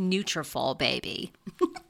"Nutrafol, baby."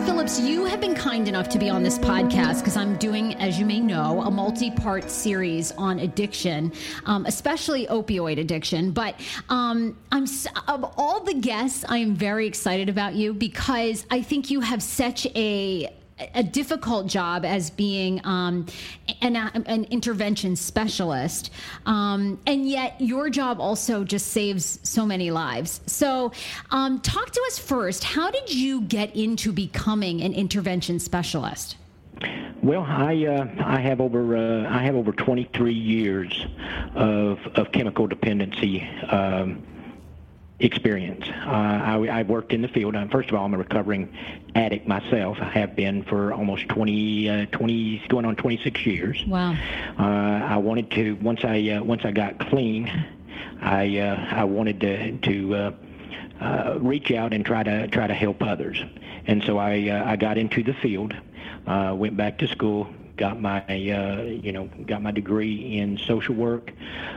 Philips, you have been kind enough to be on this podcast because I'm doing, as you may know, a multi part series on addiction, um, especially opioid addiction. But um, I'm of all the guests, I am very excited about you because I think you have such a a difficult job as being um, an, an, intervention specialist, um, and yet your job also just saves so many lives. So, um, talk to us first. How did you get into becoming an intervention specialist? Well, I uh, I have over uh, I have over 23 years of of chemical dependency. Um, experience. Uh, I, I worked in the field. First of all, I'm a recovering addict myself. I have been for almost 20, uh, 20 going on 26 years. Wow. Uh, I wanted to once I uh, once I got clean, I uh, I wanted to to uh, uh, reach out and try to try to help others. And so I uh, I got into the field, uh, went back to school, got my uh, you know got my degree in social work,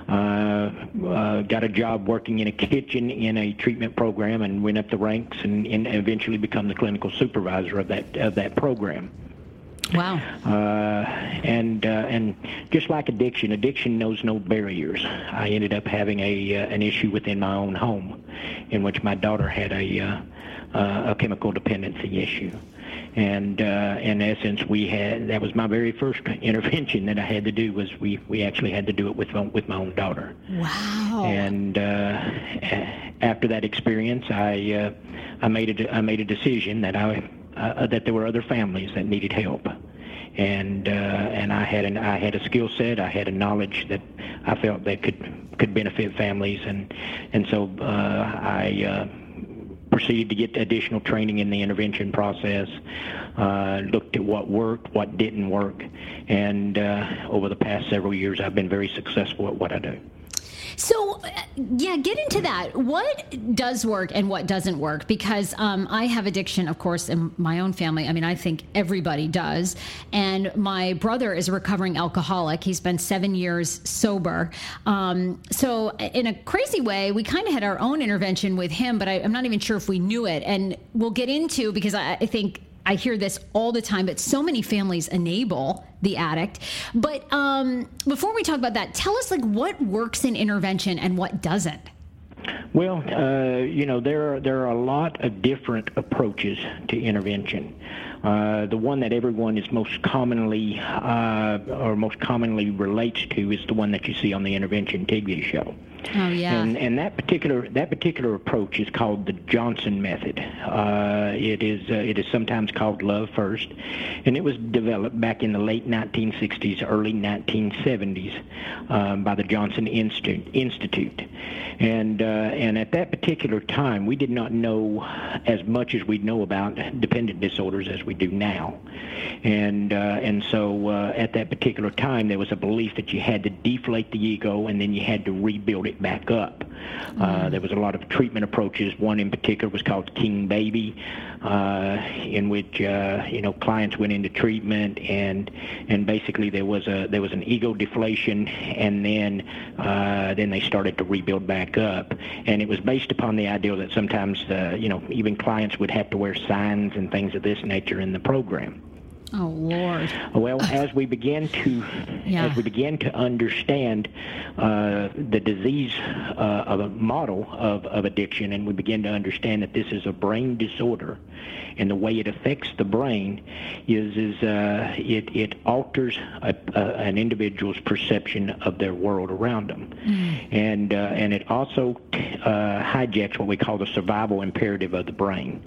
uh, uh, got a job working in a kitchen in a treatment program, and went up the ranks and, and eventually become the clinical supervisor of that of that program. Wow. Uh, and uh, and just like addiction, addiction knows no barriers. I ended up having a uh, an issue within my own home, in which my daughter had a uh, uh, a chemical dependency issue and uh, in essence, we had that was my very first intervention that I had to do was we we actually had to do it with with my own daughter. Wow. And uh, after that experience, I uh, I made a I made a decision that I uh, that there were other families that needed help and uh, and I had an I had a skill set, I had a knowledge that I felt that could could benefit families, and and so uh, I. Uh, proceeded to get additional training in the intervention process, uh, looked at what worked, what didn't work, and uh, over the past several years, I've been very successful at what I do. So, uh, yeah, get into that. What does work and what doesn't work? Because um, I have addiction, of course, in my own family. I mean, I think everybody does. And my brother is a recovering alcoholic. He's been seven years sober. Um, so, in a crazy way, we kind of had our own intervention with him, but I, am not even sure if we knew it. And we'll get into because I, I think I hear this all the time, but so many families enable the addict. But um, before we talk about that, tell us like what works in intervention and what doesn't. Well, uh, you know there are there are a lot of different approaches to intervention. Uh, the one that everyone is most commonly uh, or most commonly relates to is the one that you see on the intervention TV show. Oh yeah. And and that particular that particular approach is called the Johnson method. Uh, it is uh, it is sometimes called Love First, and it was developed back in the late 1960s, early 1970s um, by the Johnson Institute. And uh, and at that particular time, we did not know as much as we know about dependent disorders as we do now. And uh, and so uh, at that particular time, there was a belief that you had to deflate the ego and then you had to rebuild it back up. Uh, there was a lot of treatment approaches. One in particular was called King Baby, uh, in which uh, you know clients went into treatment and and basically there was a there was an ego deflation and then uh, then they started to rebuild back up. And it was based upon the idea that sometimes uh, you know even clients would have to wear signs and things of this nature in the program. Oh Lord. Well, as we begin to yeah. as we begin to understand uh, the disease uh, of a model of, of addiction, and we begin to understand that this is a brain disorder, and the way it affects the brain is is uh, it it alters a, a, an individual's perception of their world around them, mm. and uh, and it also uh, hijacks what we call the survival imperative of the brain.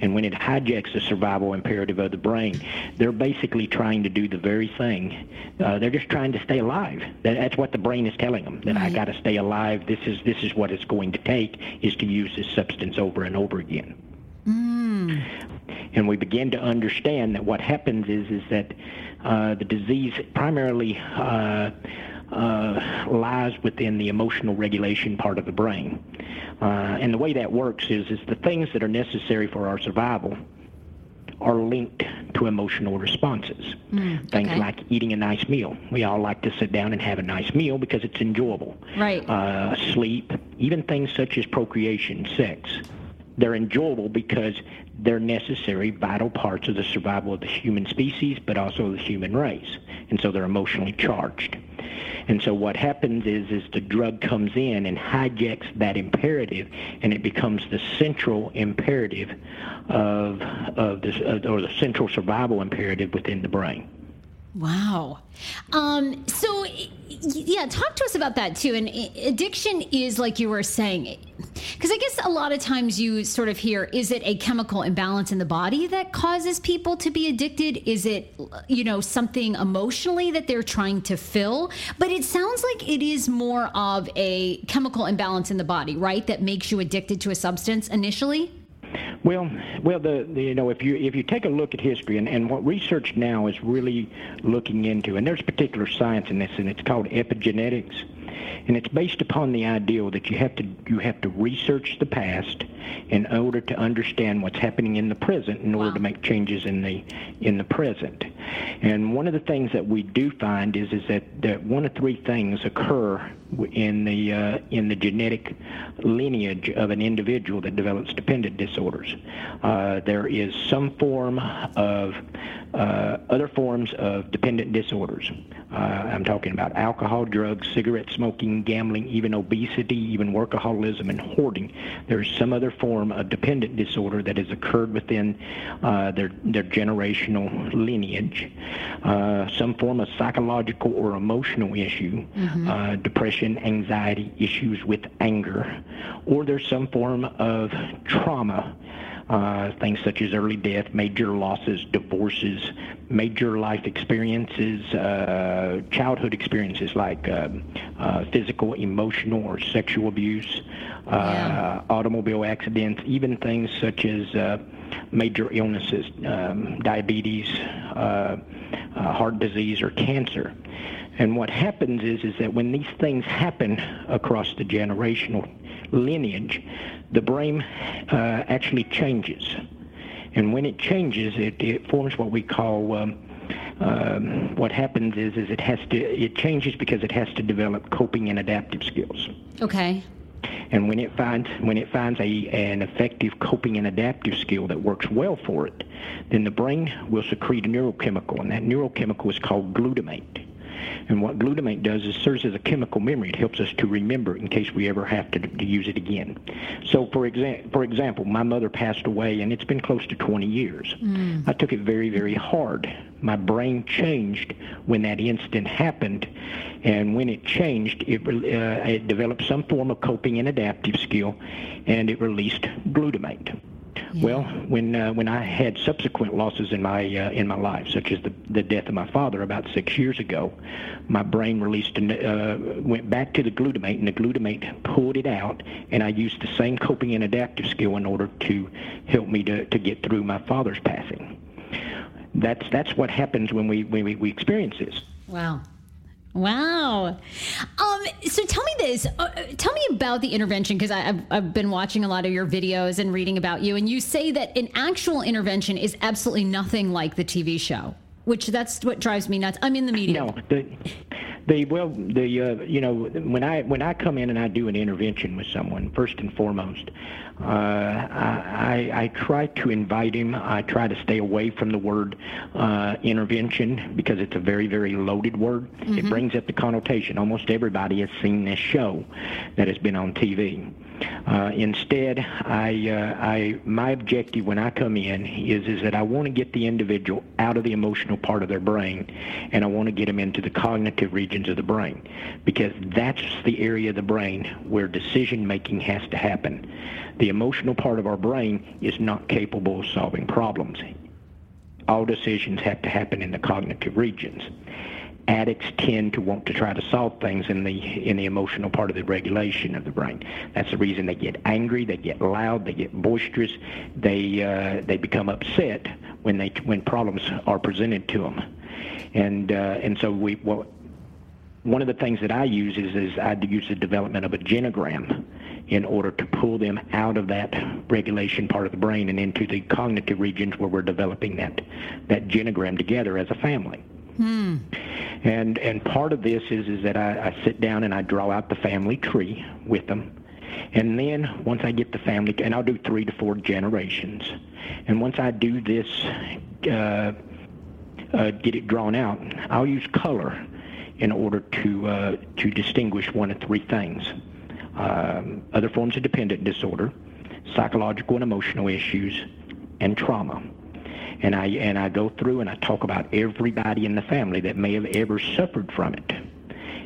And when it hijacks the survival imperative of the brain, they're basically trying to do the very thing. Uh, they're just trying to stay alive. That, that's what the brain is telling them. That right. I got to stay alive. This is this is what it's going to take is to use this substance over and over again. Mm. And we begin to understand that what happens is is that uh, the disease primarily uh, uh, lies within the emotional regulation part of the brain. Uh, and the way that works is, is the things that are necessary for our survival are linked to emotional responses. Mm, Things okay. like eating a nice meal. We all like to sit down and have a nice meal because it's enjoyable. Right. Uh, sleep, even things such as procreation, sex. They're enjoyable because they're necessary, vital parts of the survival of the human species, but also the human race. And so they're emotionally charged. And so what happens is is the drug comes in and hijacks that imperative, and it becomes the central imperative of of this uh, or the central survival imperative within the brain. Wow. Um, so, yeah, talk to us about that too. And addiction is, like you were saying, because I guess a lot of times you sort of hear, is it a chemical imbalance in the body that causes people to be addicted? Is it, you know, something emotionally that they're trying to fill? But it sounds like it is more of a chemical imbalance in the body, right? That makes you addicted to a substance initially? Well, well, the, the, you know if you if you take a look at history and, and what research now is really looking into, and there's particular science in this, and it's called epigenetics, and it's based upon the ideal that you have to you have to research the past in order to understand what's happening in the present in order wow. to make changes in the in the present. And one of the things that we do find is is that, that one of three things occur in the uh, in the genetic lineage of an individual that develops dependent disorders. Uh, there is some form of uh, other forms of dependent disorders. Uh, I'm talking about alcohol, drugs, cigarette smoking, gambling, even obesity, even workaholism and hoarding. There's some other form of dependent disorder that has occurred within uh, their their generational lineage. Uh, some form of psychological or emotional issue, mm-hmm. Uh, depression, anxiety, issues with anger, or there's some form of trauma uh, things such as early death, major losses, divorces, major life experiences, uh, childhood experiences like uh, uh physical, emotional, or sexual abuse, uh, yeah. automobile accidents, even things such as uh, major illnesses, um, diabetes, heart disease, or cancer. And what happens is, is that when these things happen across the generational lineage, the brain uh, actually changes. And when it changes, it, it forms what we call um, um, what happens is is it has to it changes because it has to develop coping and adaptive skills. Okay. And when it finds when it finds a an effective coping and adaptive skill that works well for it, then the brain will secrete a neurochemical, and that neurochemical is called glutamate. And what glutamate does is serves as a chemical memory. It helps us to remember in case we ever have to, to use it again. So, for, exa- for example, my mother passed away, and it's been close to 20 years. Mm. I took it very, very hard. My brain changed when that incident happened, and when it changed, it, uh, it developed some form of coping and adaptive skill, and it released glutamate. Yeah. Well, when uh, when I had subsequent losses in my uh, in my life, such as the the death of my father about six years ago, my brain released uh, went back to the glutamate, and the glutamate pulled it out, and I used the same coping and adaptive skill in order to help me to to get through my father's passing. That's that's what happens when we when we, we experience this. Wow. Wow. Um, so tell me this. Uh, tell me about the intervention because I've, I've been watching a lot of your videos and reading about you, and you say that an actual intervention is absolutely nothing like the TV show, which that's what drives me nuts. I'm in the media. No, the, the well, the uh, you know when I when I come in and I do an intervention with someone, first and foremost, uh, I, I, I try to invite him. I try to stay away from the word uh, intervention because it's a very very loaded word. Mm-hmm. It brings up the connotation. Almost everybody has seen this show that has been on TV. Uh, instead, I, uh, I, my objective when I come in is, is that I want to get the individual out of the emotional part of their brain, and I want to get them into the cognitive regions of the brain, because that's the area of the brain where decision making has to happen. The emotional part of our brain is not capable of solving problems. All decisions have to happen in the cognitive regions addicts tend to want to try to solve things in the in the emotional part of the regulation of the brain. That's the reason they get angry, they get loud, they get boisterous, they uh, they become upset when they when problems are presented to them, and uh, and so we well, one of the things that I use is is I use the development of a genogram in order to pull them out of that regulation part of the brain and into the cognitive regions where we're developing that that genogram together as a family. Hmm. And and part of this is is that I, I sit down and I draw out the family tree with them. And then once I get the family, and I'll do three to four generations. And once I do this, uh, uh, get it drawn out, I'll use color in order to uh, to distinguish one of three things: um, other forms of dependent disorder, psychological and emotional issues, and trauma and I and I go through and I talk about everybody in the family that may have ever suffered from it,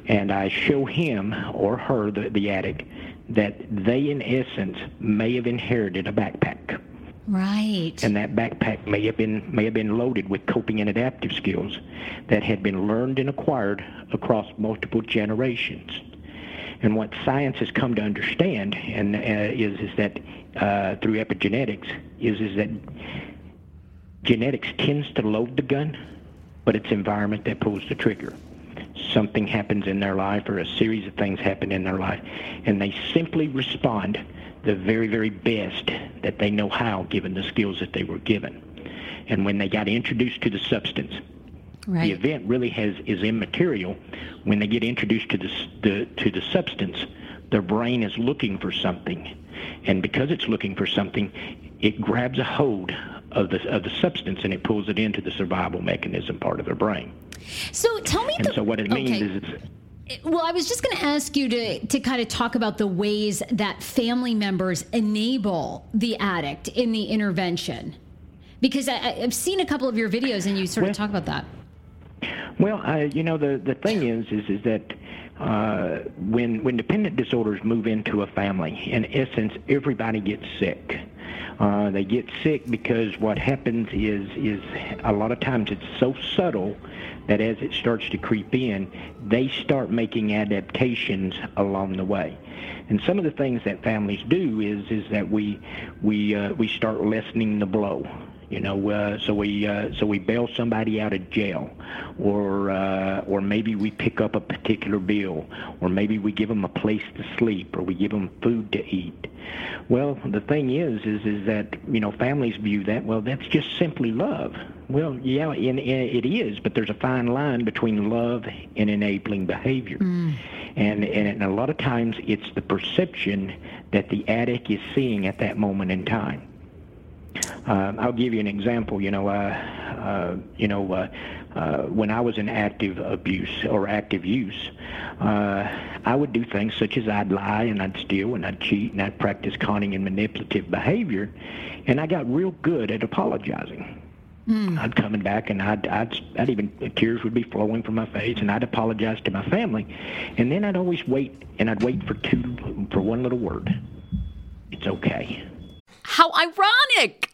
and I show him or her, the, the addict, that they in essence may have inherited a backpack. Right. And that backpack may have been may have been loaded with coping and adaptive skills that had been learned and acquired across multiple generations. And what science has come to understand and uh, is is that uh, through epigenetics is is that genetics tends to load the gun, but it's environment that pulls the trigger. Something happens in their life or a series of things happen in their life, and they simply respond the very, very best that they know how given the skills that they were given. And when they got introduced to the substance, Right. The event really has is immaterial when they get introduced to the, the to the substance. Their brain is looking for something, and because it's looking for something, it grabs a hold of the of the substance and it pulls it into the survival mechanism part of their brain. So tell me. And the, so what it means okay. is it's well, I was just going to ask you to, to kind of talk about the ways that family members enable the addict in the intervention. Because I, have seen a couple of your videos and you sort well, of talk about that. Well, I, you know, the, the thing is, is, is that uh, when, when dependent disorders move into a family, in essence, everybody gets sick. Uh, they get sick because what happens is is a lot of times it's so subtle that as it starts to creep in, they start making adaptations along the way. And some of the things that families do is is that we we uh, we start lessening the blow. You know, uh, so we uh, so we bail somebody out of jail, or uh, or maybe we pick up a particular bill, or maybe we give them a place to sleep, or we give them food to eat. Well, the thing is, is is that you know families view that well that's just simply love. Well, yeah, in, in, it is, but there's a fine line between love and enabling behavior, mm. and and a lot of times it's the perception that the addict is seeing at that moment in time. Uh, I'll give you an example. You know, uh, uh, you know, uh, uh, when I was in active abuse or active use, uh, I would do things such as I'd lie and I'd steal and I'd cheat and I'd practice conning and manipulative behavior, and I got real good at apologizing. Mm. I'd coming back and I'd, I'd, I'd even tears would be flowing from my face and I'd apologize to my family, and then I'd always wait and I'd wait for two for one little word. It's okay. How ironic!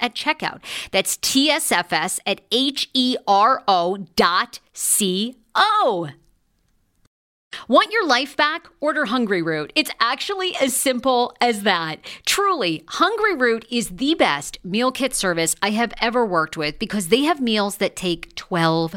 at checkout. That's TSFS at H E R O dot C O. Want your life back? Order Hungryroot. It's actually as simple as that. Truly, Hungryroot is the best meal kit service I have ever worked with because they have meals that take 12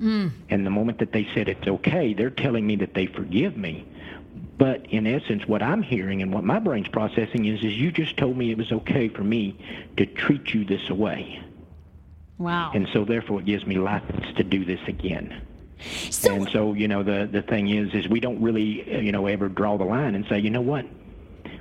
Mm. And the moment that they said it's okay, they're telling me that they forgive me. But in essence, what I'm hearing and what my brain's processing is, is you just told me it was okay for me to treat you this way. Wow. And so therefore it gives me license to do this again. So, and so, you know, the, the thing is, is we don't really, you know, ever draw the line and say, you know what,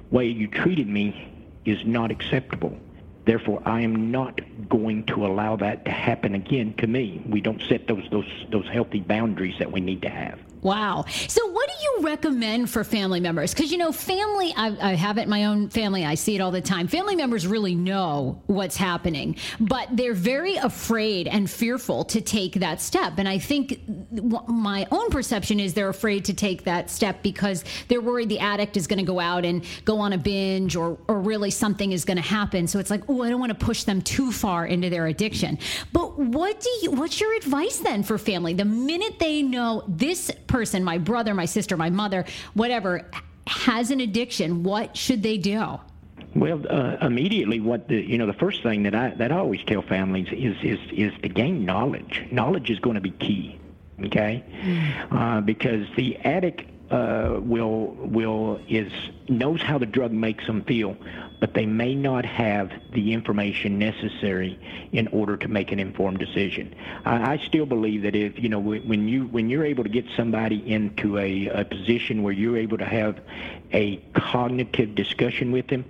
way you treated me is not acceptable. Therefore, I am not going to allow that to happen again to me. We don't set those those those healthy boundaries that we need to have. Wow. So, what do you recommend for family members? Because, you know, family, I, I, have it in my own family. I see it all the time. Family members really know what's happening, but they're very afraid and fearful to take that step. And I think my own perception is they're afraid to take that step because they're worried the addict is going to go out and go on a binge or, or really something is going to happen. So, it's like, oh, I don't want to push them too far into their addiction. But what do you, what's your advice then for family? The minute they know this person, my brother, my sister, my mother, whatever, has an addiction, what should they do? Well, uh, immediately, what the you know the first thing that I that I always tell families is is is to gain knowledge. Knowledge is going to be key, okay? Mm. Uh, because the addict uh, will will is knows how the drug makes them feel, but they may not have the information necessary in order to make an informed decision. I, I still believe that if you know when you when you're able to get somebody into a, a position where you're able to have a cognitive discussion with them,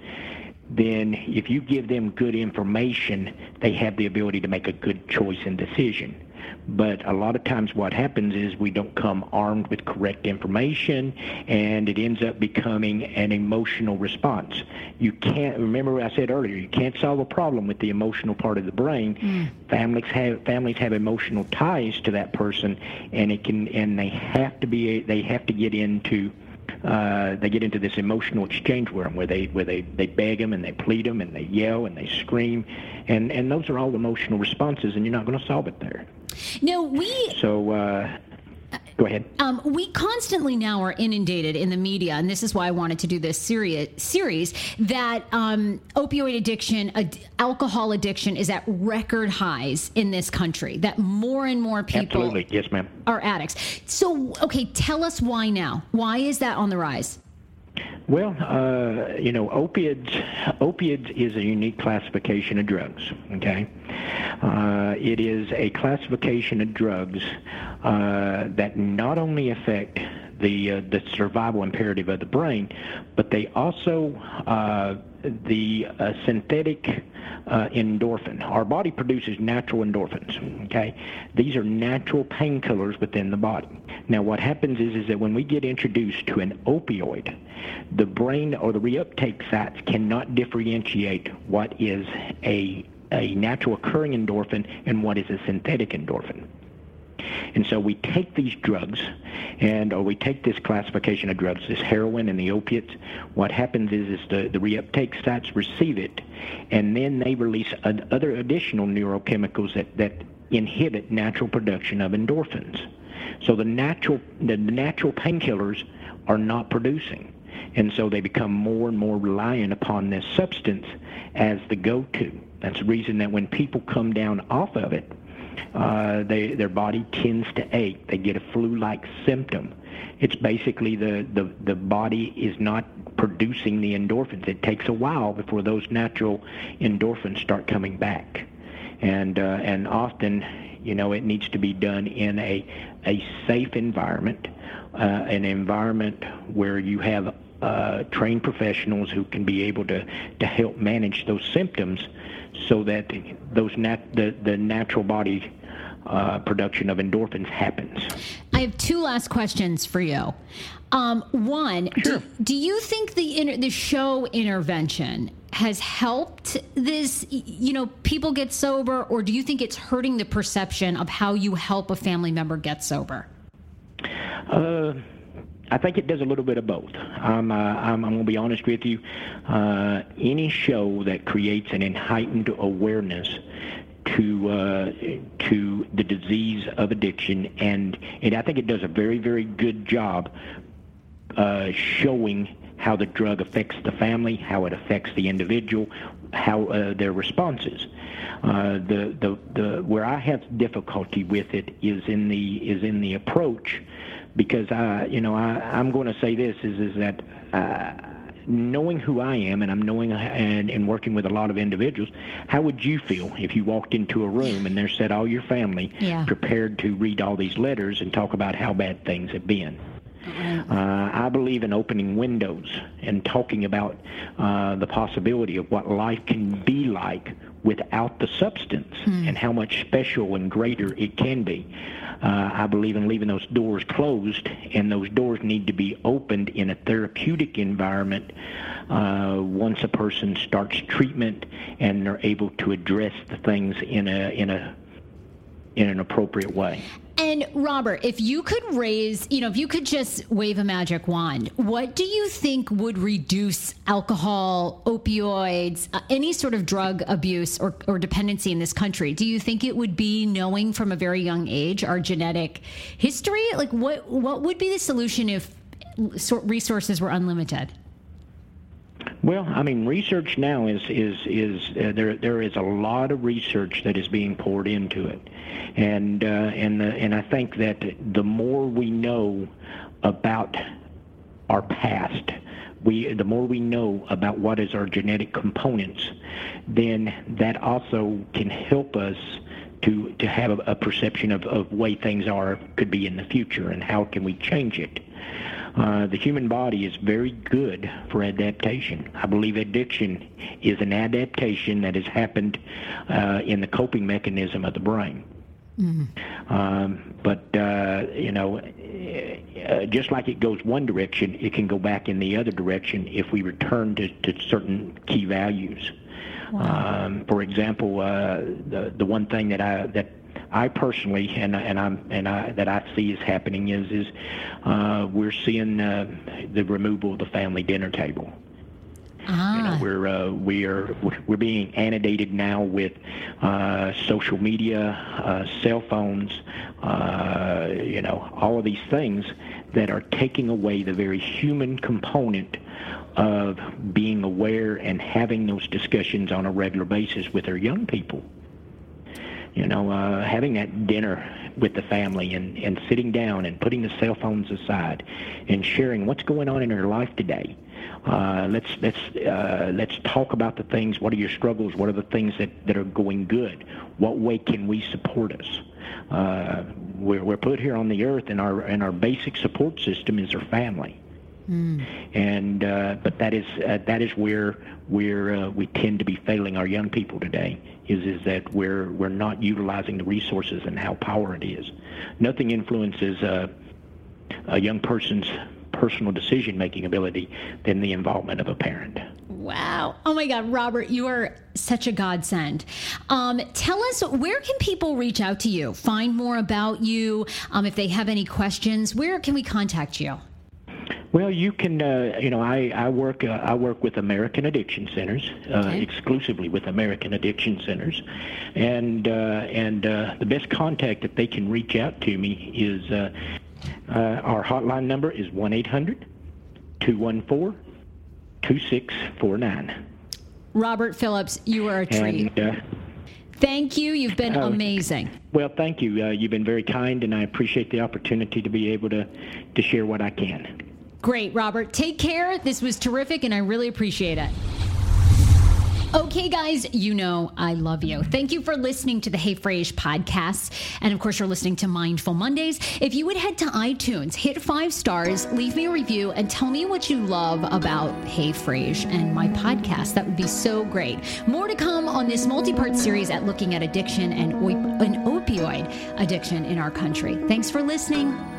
then if you give them good information, they have the ability to make a good choice and decision. But a lot of times what happens is we don't come armed with correct information and it ends up becoming an emotional response. You can't, remember I said earlier, you can't solve a problem with the emotional part of the brain. Mm. Families have, families have emotional ties to that person and it can, and they have to be, they have to get into uh, they get into this emotional exchange with them where they where they, they beg them and they plead them and they yell and they scream and and those are all emotional responses and you're not going to solve it there no we so uh, Go ahead. Um, we constantly now are inundated in the media, and this is why I wanted to do this series. Series that um, opioid addiction, ad- alcohol addiction, is at record highs in this country. That more and more people, absolutely, yes, ma'am, are addicts. So, okay, tell us why now. Why is that on the rise? Well, uh, you know, opiates opiates is a unique classification of drugs. Okay, uh, it is a classification of drugs uh, that not only affect the uh, the survival imperative of the brain, but they also uh, the uh, synthetic uh, endorphin. Our body produces natural endorphins. Okay, these are natural painkillers within the body. Now, what happens is is that when we get introduced to an opioid, the brain or the reuptake sites cannot differentiate what is a a natural occurring endorphin and what is a synthetic endorphin. And so we take these drugs, and or we take this classification of drugs, this heroin and the opiates. What happens is, is the, the reuptake sites receive it, and then they release other additional neurochemicals that, that inhibit natural production of endorphins. So the natural the natural painkillers are not producing. And so they become more and more reliant upon this substance as the go-to. That's the reason that when people come down off of it, uh, they, their body tends to ache. They get a flu-like symptom. It's basically the, the, the body is not producing the endorphins. It takes a while before those natural endorphins start coming back. And, uh, and often, you know, it needs to be done in a, a safe environment, uh, an environment where you have uh, trained professionals who can be able to, to help manage those symptoms so that those nat- the, the natural body uh, production of endorphins happens. I have two last questions for you. Um, one, sure. do, do, you think the inter- the show intervention has helped this? You know, people get sober, or do you think it's hurting the perception of how you help a family member get sober? Uh, I think it does a little bit of both. I'm, uh, I'm, I'm going to be honest with you. Uh, any show that creates an heightened awareness to uh, to the disease of addiction, and and I think it does a very very good job uh, showing how the drug affects the family, how it affects the individual, how uh, their responses. Uh, the, the the where I have difficulty with it is in the is in the approach because I, you know, I, I'm going to say this is is that uh, knowing who I am, and I'm knowing and, and working with a lot of individuals, how would you feel if you walked into a room and there said all your family yeah. prepared to read all these letters and talk about how bad things have been? Uh, I believe in opening windows and talking about uh, the possibility of what life can be like without the substance mm. and how much special and greater it can be. Uh, I believe in leaving those doors closed, and those doors need to be opened in a therapeutic environment uh, once a person starts treatment and they're able to address the things in a in a in an appropriate way. And Robert, if you could raise, you know, if you could just wave a magic wand, what do you think would reduce alcohol, opioids, uh, any sort of drug abuse or, or dependency in this country? Do you think it would be knowing from a very young age our genetic history? Like, what what would be the solution if resources were unlimited? Well, I mean, research now is is is uh, there. There is a lot of research that is being poured into it, and uh, and the, and I think that the more we know about our past, we the more we know about what is our genetic components, then that also can help us to to have a, a perception of, of way things are could be in the future and how can we change it. Uh, the human body is very good for adaptation. I believe addiction is an adaptation that has happened uh, in the coping mechanism of the brain. Mm-hmm. Um, but uh, you know, uh, just like it goes one direction, it can go back in the other direction if we return to, to certain key values. Wow. Um, for example, uh, the the one thing that I that I personally and and I'm and I that I see is happening is is uh, we're seeing uh, the removal of the family dinner table. Ah. You know, we're uh, we are we're being inundated now with uh, social media, uh, cell phones, uh, you know, all of these things that are taking away the very human component of being aware and having those discussions on a regular basis with our young people you know, uh, having that dinner with the family and, and sitting down and putting the cell phones aside and sharing what's going on in their life today. Uh, let's let's uh, let's talk about the things. What are your struggles? What are the things that, that are going good? What way can we support us? Uh, we're, we're put here on the earth, and our and our basic support system is our family. Mm. And uh, but that is uh, that is where where uh, we tend to be failing our young people today. Is is that we're we're not utilizing the resources and how power it is. Nothing influences uh, a young person's personal decision making ability than the involvement of a parent. Wow. Oh my God, Robert, you are such a godsend. Um, tell us, where can people reach out to you, find more about you? Um, if they have any questions, where can we contact you? Well, you can. Uh, you know, I I work uh, I work with American Addiction Centers uh, okay. exclusively with American Addiction Centers, and uh, and uh, the best contact that they can reach out to me is uh, uh, our hotline number is 1 800 214 2649. Robert Philips, you are a treat. And, Thank you. You've been uh, amazing. Well, thank you. Uh, you've been very kind, and I appreciate the opportunity to be able to, to share what I can. Great, Robert. Take care. This was terrific, and I really appreciate it. Okay, guys, you know I love you. Thank you for listening to the Hey Frase podcast. And of course, you're listening to Mindful Mondays. If you would head to iTunes, hit five stars, leave me a review, and tell me what you love about Hey Frase and my podcast, that would be so great. More to come on this multi part series at looking at addiction and, op- and opioid addiction in our country. Thanks for listening.